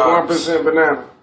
1% banana.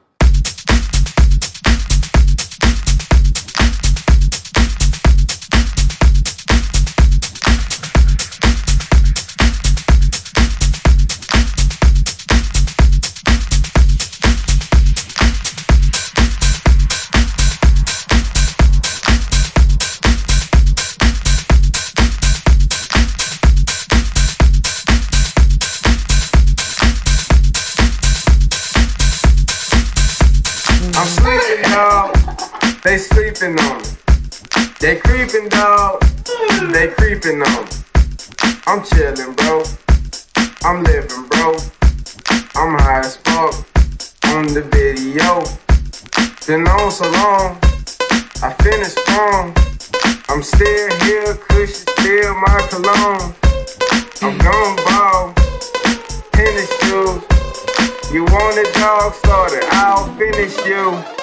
creeping, dog. They creeping on me. I'm chilling, bro. I'm living, bro. I'm high as fuck on the video. Been on so long, I finished strong. I'm still here, cushion still my cologne. I'm gone ball, tennis shoes. You want it, dog? Started, I'll finish you.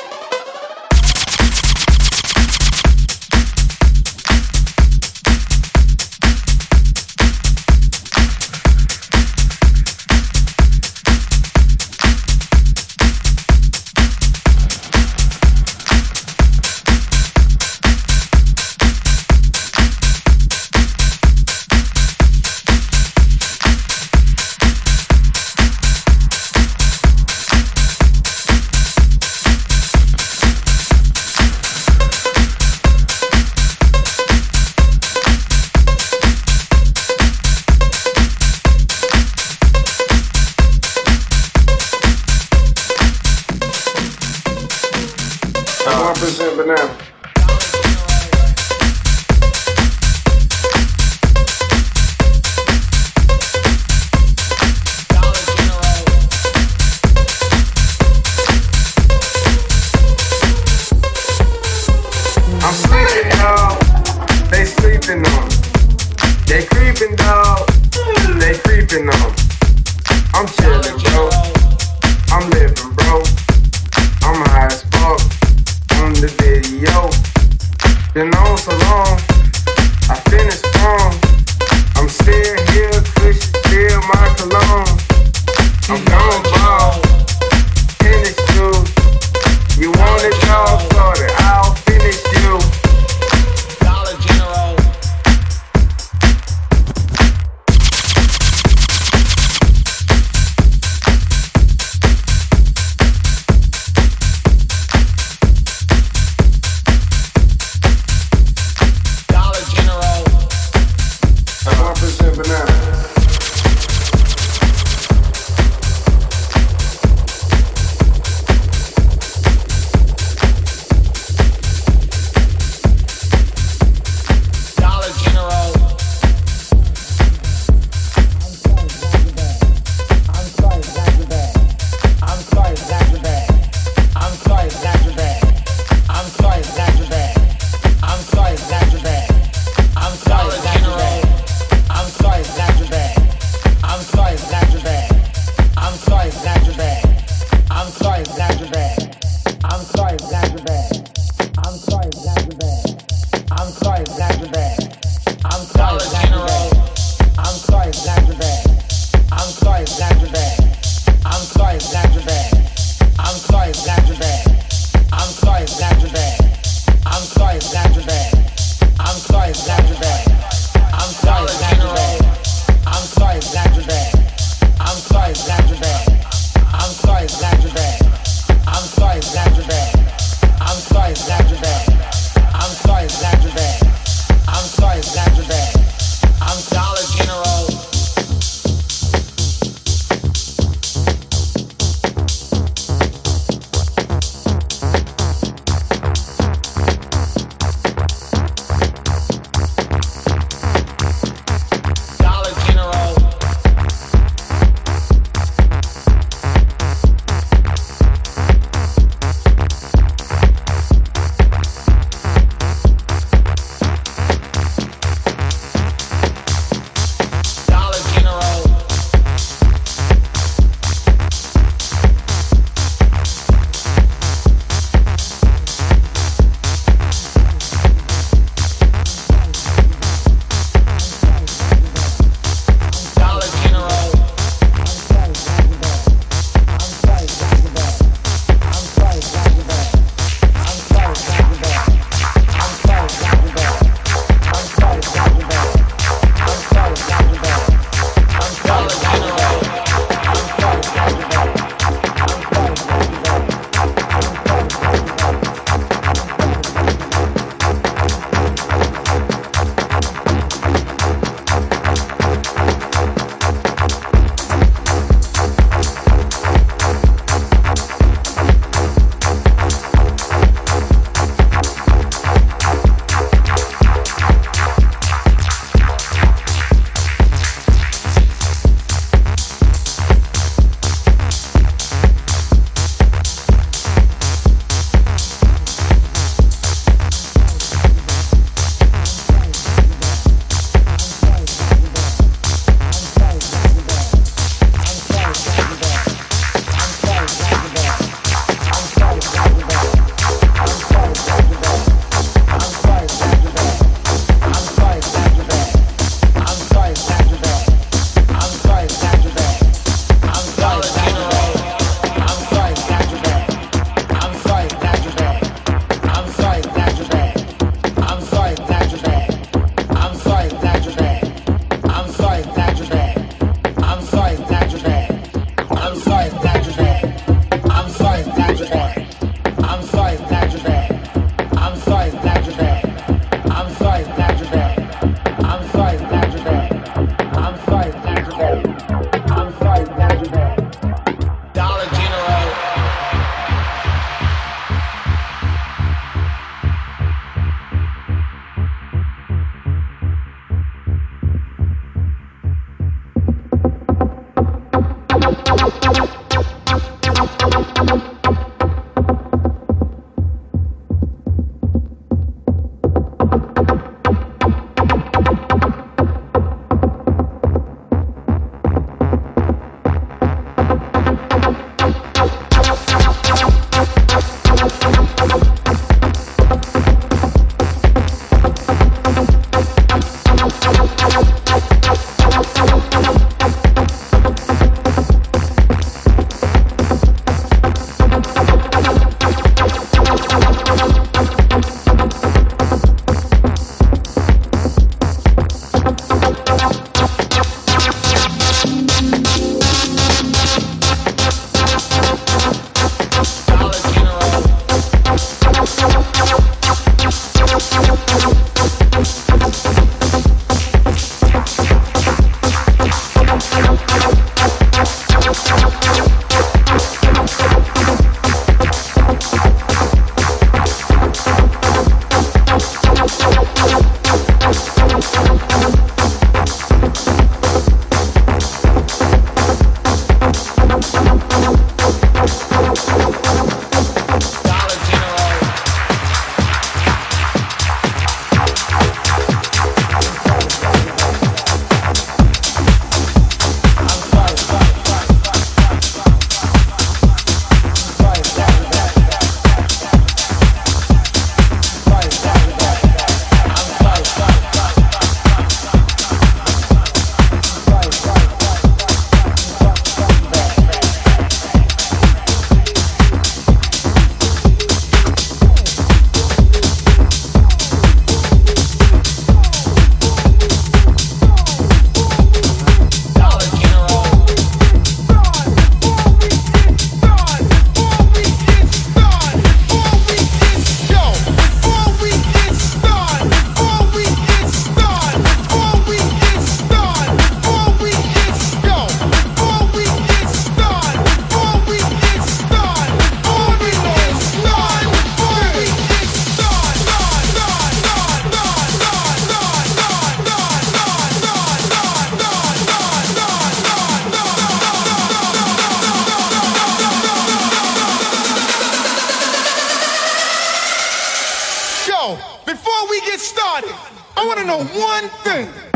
Before we get started, I want to know one thing.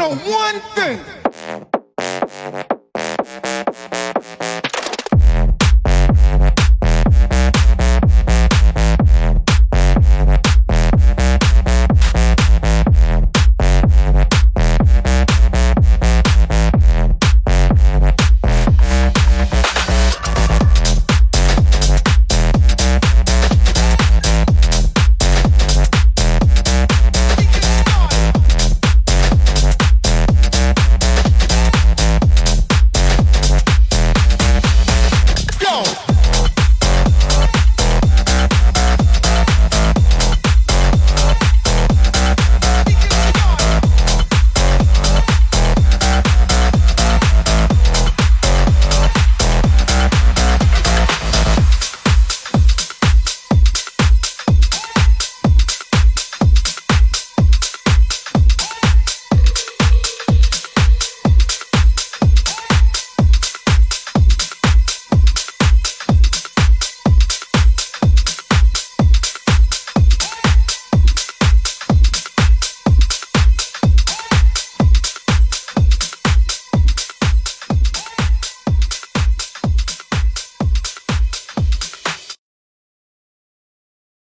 Know one thing.